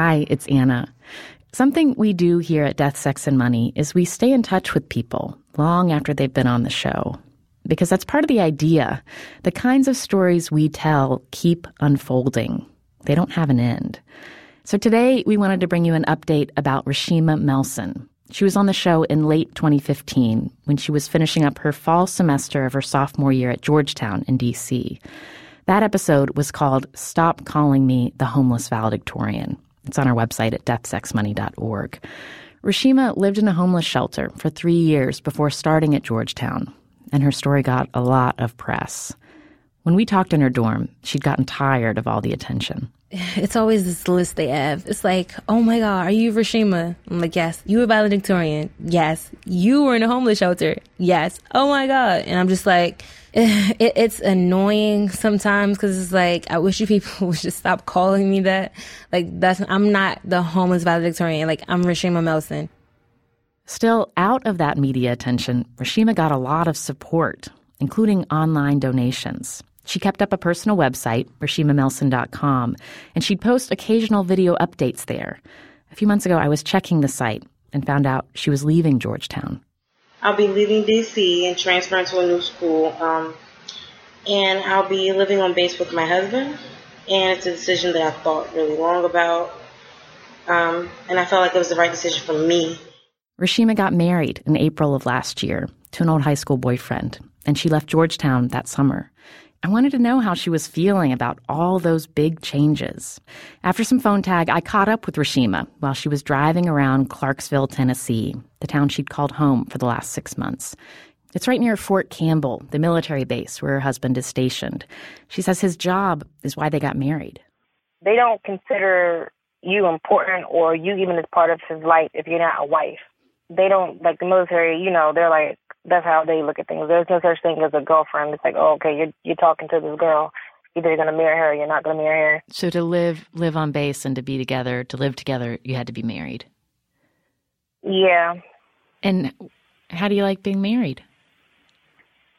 Hi, it's Anna. Something we do here at Death, Sex, and Money is we stay in touch with people long after they've been on the show because that's part of the idea. The kinds of stories we tell keep unfolding, they don't have an end. So today, we wanted to bring you an update about Rashema Melson. She was on the show in late 2015 when she was finishing up her fall semester of her sophomore year at Georgetown in D.C. That episode was called Stop Calling Me the Homeless Valedictorian. It's on our website at deathsexmoney.org. Rashema lived in a homeless shelter for three years before starting at Georgetown, and her story got a lot of press. When we talked in her dorm, she'd gotten tired of all the attention. It's always this list they have. It's like, oh my God, are you Rashema? I'm like, yes. You were valedictorian? Yes. You were in a homeless shelter? Yes. Oh my God. And I'm just like, it, it's annoying sometimes because it's like, I wish you people would just stop calling me that. Like, that's, I'm not the homeless valedictorian. Like, I'm Rashema Melson. Still, out of that media attention, Rashema got a lot of support, including online donations. She kept up a personal website, rashemamelson.com, and she'd post occasional video updates there. A few months ago, I was checking the site and found out she was leaving Georgetown. I'll be leaving DC and transferring to a new school, um, and I'll be living on base with my husband. And it's a decision that I thought really long about, um, and I felt like it was the right decision for me Rashema got married in April of last year to an old high school boyfriend, and she left Georgetown that summer. I wanted to know how she was feeling about all those big changes. After some phone tag, I caught up with Rashema while she was driving around Clarksville, Tennessee, the town she'd called home for the last six months. It's right near Fort Campbell, the military base where her husband is stationed. She says his job is why they got married. They don't consider you important or you even as part of his life if you're not a wife they don't like the military. You know, they're like that's how they look at things. There's no such thing as a girlfriend. It's like, oh, okay, you're you're talking to this girl. Either you're gonna marry her, or you're not gonna marry her. So to live live on base and to be together, to live together, you had to be married. Yeah. And how do you like being married?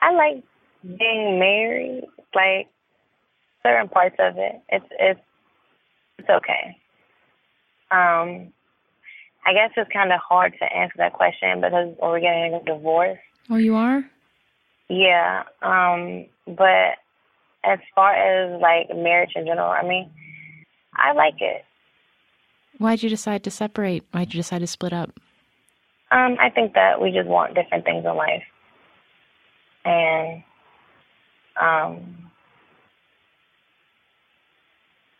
I like being married. Like certain parts of it, it's it's it's okay. Um, I guess it's kind of hard to answer that question because we're getting a divorce. Oh, you are? Yeah. Um, but as far as like marriage in general, I mean, I like it. Why'd you decide to separate? Why'd you decide to split up? Um, I think that we just want different things in life. And um,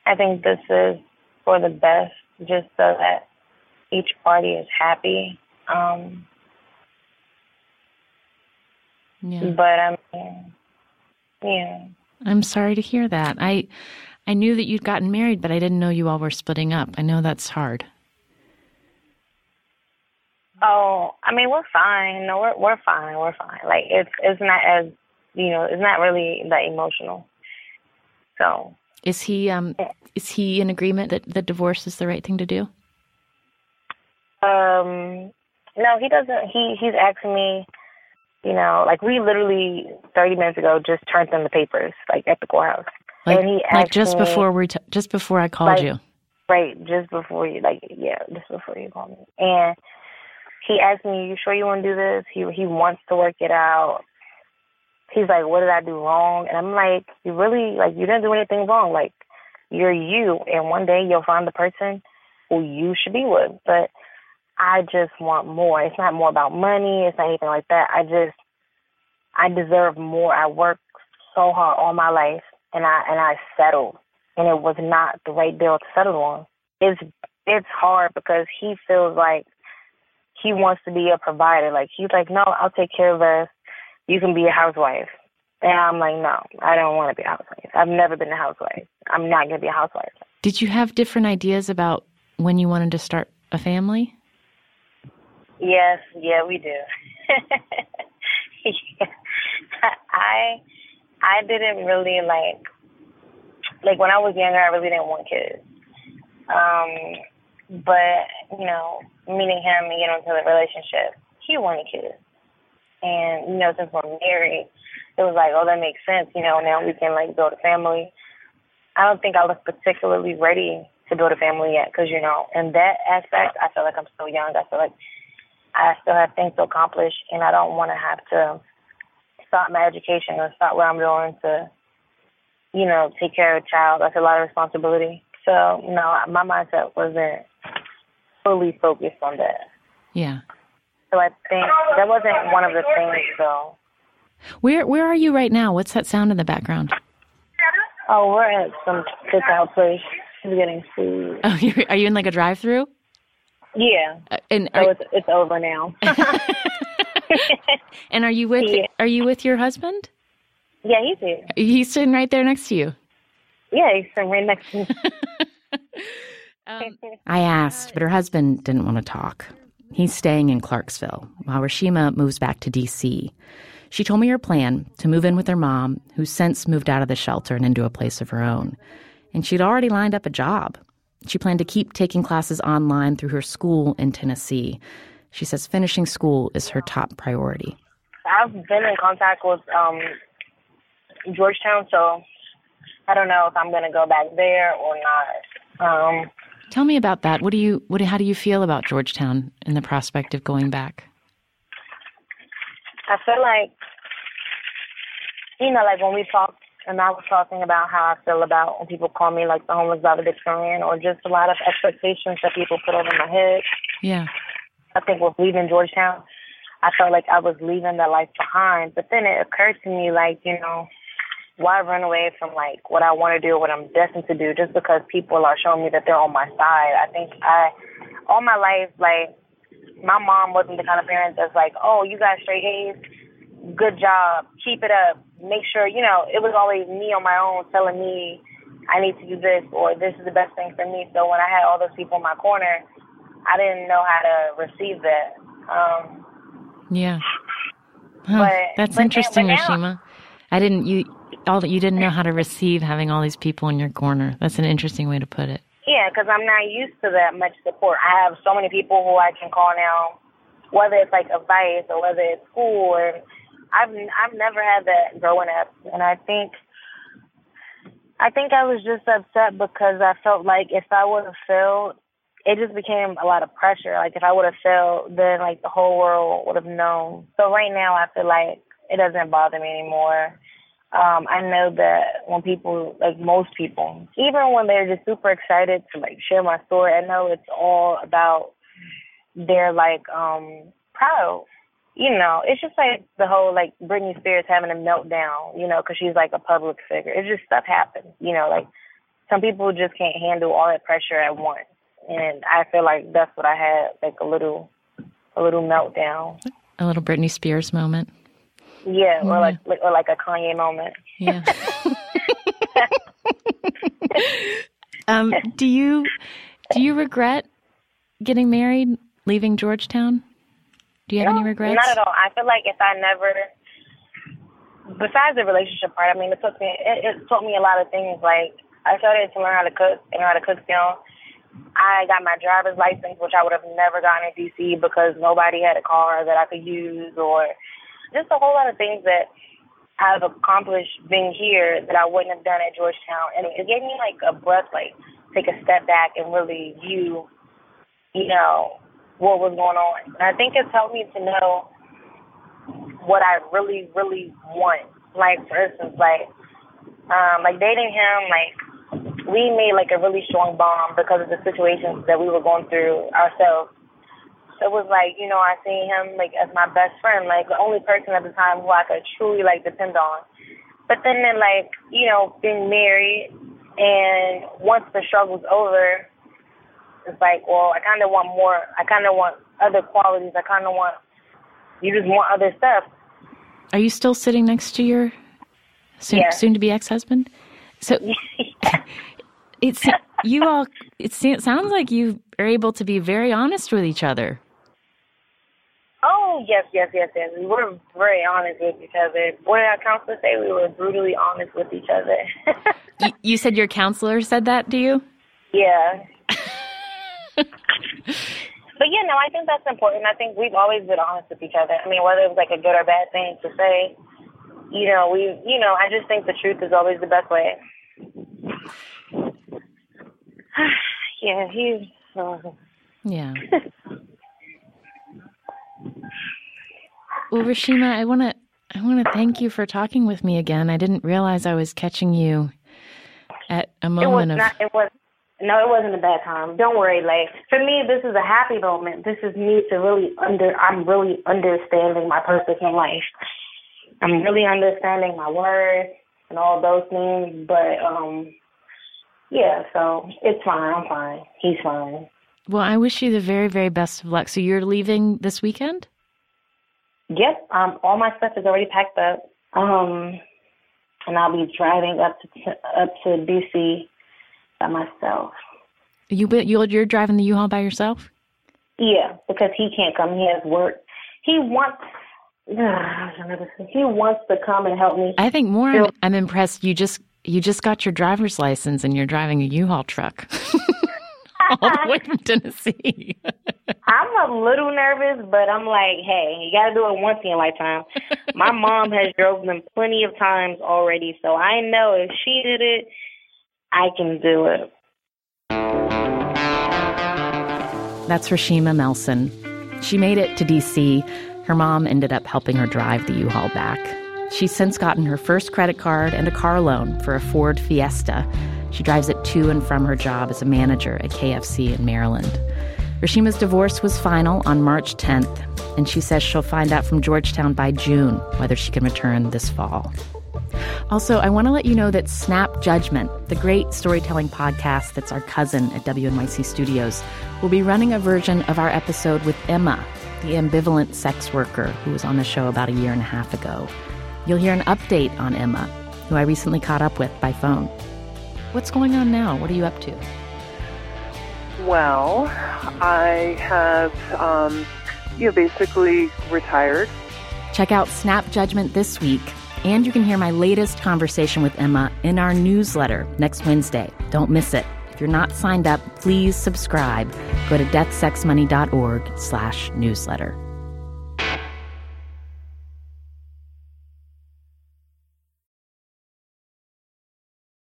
I think this is for the best, just so that each party is happy. Um, yeah. But I mean, yeah. I'm sorry to hear that. I I knew that you'd gotten married, but I didn't know you all were splitting up. I know that's hard. Oh, I mean, we're fine. No, we're we're fine. We're fine. Like it's it's not as you know, it's not really that emotional. So is he um is he in agreement that the divorce is the right thing to do? Um, no, he doesn't. He he's asking me, you know, like we literally thirty minutes ago just turned in the papers, like at the courthouse, like, and he like just me, before we t- just before I called like, you, right? Just before you, like yeah, just before you called me, and he asked me, "You sure you want to do this?" He he wants to work it out. He's like, "What did I do wrong?" And I'm like, "You really like you didn't do anything wrong. Like you're you, and one day you'll find the person who you should be with." But I just want more. It's not more about money. It's not anything like that. I just I deserve more. I worked so hard all my life, and I and I settled, and it was not the right deal to settle on. It's it's hard because he feels like he wants to be a provider. Like he's like, no, I'll take care of us. You can be a housewife. And I'm like, no, I don't want to be a housewife. I've never been a housewife. I'm not going to be a housewife. Did you have different ideas about when you wanted to start a family? Yes, yeah, we do. I I didn't really like like when I was younger I really didn't want kids. Um but, you know, meeting him and getting into the relationship, he wanted kids. And, you know, since we're married, it was like, oh, that makes sense. You know, now we can like build a family. I don't think I was particularly ready to build a family yet, because you know, in that aspect, I feel like I'm still young. I feel like I still have things to accomplish, and I don't want to have to stop my education or stop what I'm doing to, you know, take care of a child. That's a lot of responsibility. So, no, my mindset wasn't fully focused on that. Yeah. So I think that wasn't one of the things, though. Where Where are you right now? What's that sound in the background? Oh, we're at some cookout place. We're getting food. Oh, are you in like a drive-through? Yeah. Uh, and so it's it's over now. and are you with Yeah. Are you with your husband? yeah, he's here. He's sitting right there next to you. Yeah, he's sitting right next to me. Um, I asked, but her husband didn't want to talk. He's staying in Clarksville while Rashema moves back to D.C. She told me her plan to move in with her mom, who's since moved out of the shelter and into a place of her own. And she'd already lined up a job. She planned to keep taking classes online through her school in Tennessee. She says finishing school is her top priority. I've been in contact with um Georgetown, so I don't know if I'm gonna go back there or not. Um, Tell me about that. What do you what how do you feel about Georgetown and the prospect of going back? I feel like, you know, like when we talked, and I was talking about how I feel about when people call me like the homeless valedictorian, or just a lot of expectations that people put over my head. Yeah. I think with leaving Georgetown, I felt like I was leaving that life behind. But then it occurred to me, like, you know, why run away from like what I want to do, what I'm destined to do, just because people are showing me that they're on my side. I think I, all my life, like, my mom wasn't the kind of parent that's like, oh, you got straight A's, good job, keep it up, make sure, you know, it was always me on my own telling me I need to do this or this is the best thing for me. So when I had all those people in my corner, I didn't know how to receive that. Um, Yeah. Huh, But- that's but interesting, now- Rashema. I didn't you all that you didn't know how to receive having all these people in your corner. That's an interesting way to put it. Yeah, because I'm not used to that much support. I have so many people who I can call now, whether it's like advice or whether it's school. And I've I've never had that growing up, and I think I think I was just upset because I felt like if I would have failed, it just became a lot of pressure. Like if I would have failed, then like the whole world would have known. So right now, I feel like it doesn't bother me anymore. Um, I know that when people, like most people, even when they're just super excited to like share my story, I know it's all about their like um proud. You know, it's just like the whole like Britney Spears having a meltdown, you know, because she's like a public figure. It's just stuff happens, you know, like some people just can't handle all that pressure at once, and I feel like that's what I had, like a little, a little meltdown. A little Britney Spears moment. Yeah, or like or like a Kanye moment. Yeah. um, do you do you regret getting married, leaving Georgetown? Do you have any regrets? Not at all. I feel like if I never, besides the relationship part, I mean, it took me it, it taught me a lot of things. Like I started to learn how to cook and how to cook film. I got my driver's license, which I would have never gotten in DC because nobody had a car that I could use, or just a whole lot of things that I've accomplished being here that I wouldn't have done at Georgetown. And it gave me like a breath, like take a step back and really view, you know, what was going on. And I think it's helped me to know what I really, really want. Like for instance, like um, like dating him, like we made like a really strong bond because of the situations that we were going through ourselves. it was like, you know, I seen him like as my best friend, like the only person at the time who I could truly like depend on. But then, then like, you know, being married and once the struggle's over, it's like, well, I kind of want more. I kind of want other qualities. I kind of want, you just want other stuff. Are you still sitting next to your soon, Yeah. soon to be ex husband? So it's you all. It sounds like you are able to be very honest with each other. Oh yes, yes, yes, yes. We were very honest with each other. What did our counselor say? We were brutally honest with each other. You, you said your counselor said that to you. yeah. but yeah, no, I think that's important. I think we've always been honest with each other. I mean, whether it was like a good or bad thing to say, you know, we, you know, I just think the truth is always the best way. yeah, he's. Uh, Yeah. well, Rashema, I want to I want to thank you for talking with me again. I didn't realize I was catching you at a it was moment of not. It was. No, it wasn't a bad time. Don't worry. Like for me, this is a happy moment. This is me to really under. I'm really understanding my purpose in life. I'm really understanding my worth and all those things. But um, yeah. So it's fine. I'm fine. He's fine. Well, I wish you the very, very best of luck. So you're leaving this weekend? Yep. Um, all my stuff is already packed up. Um, and I'll be driving up to up to DC by myself. You you're, you're driving the U-Haul by yourself? Yeah, because he can't come. He has work. He wants. He wants to come and help me. I think more. I'm, I'm impressed. You just you just got your driver's license and you're driving a U-Haul truck all the way from Tennessee. I'm a little nervous, but I'm like, hey, you got to do it once in your lifetime. My mom has drove them plenty of times already, so I know if she did it, I can do it. That's Rashema Melson. She made it to DC. Her mom ended up helping her drive the U-Haul back. She's since gotten her first credit card and a car loan for a Ford Fiesta. She drives it to and from her job as a manager at KFC in Maryland. Rashema's divorce was final on March 10th, and she says she'll find out from Georgetown by June whether she can return this fall. Also, I want to let you know that Snap Judgment, the great storytelling podcast that's our cousin at WNYC Studios, will be running a version of our episode with Emma, the ambivalent sex worker who was on the show about a year and a half ago. You'll hear an update on Emma, who I recently caught up with by phone. What's going on now? What are you up to? Well, I have, um, you know, basically retired. Check out Snap Judgment this week, and you can hear my latest conversation with Emma in our newsletter next Wednesday. Don't miss it. If you're not signed up, please subscribe. Go to deathsexmoney.org slash newsletter.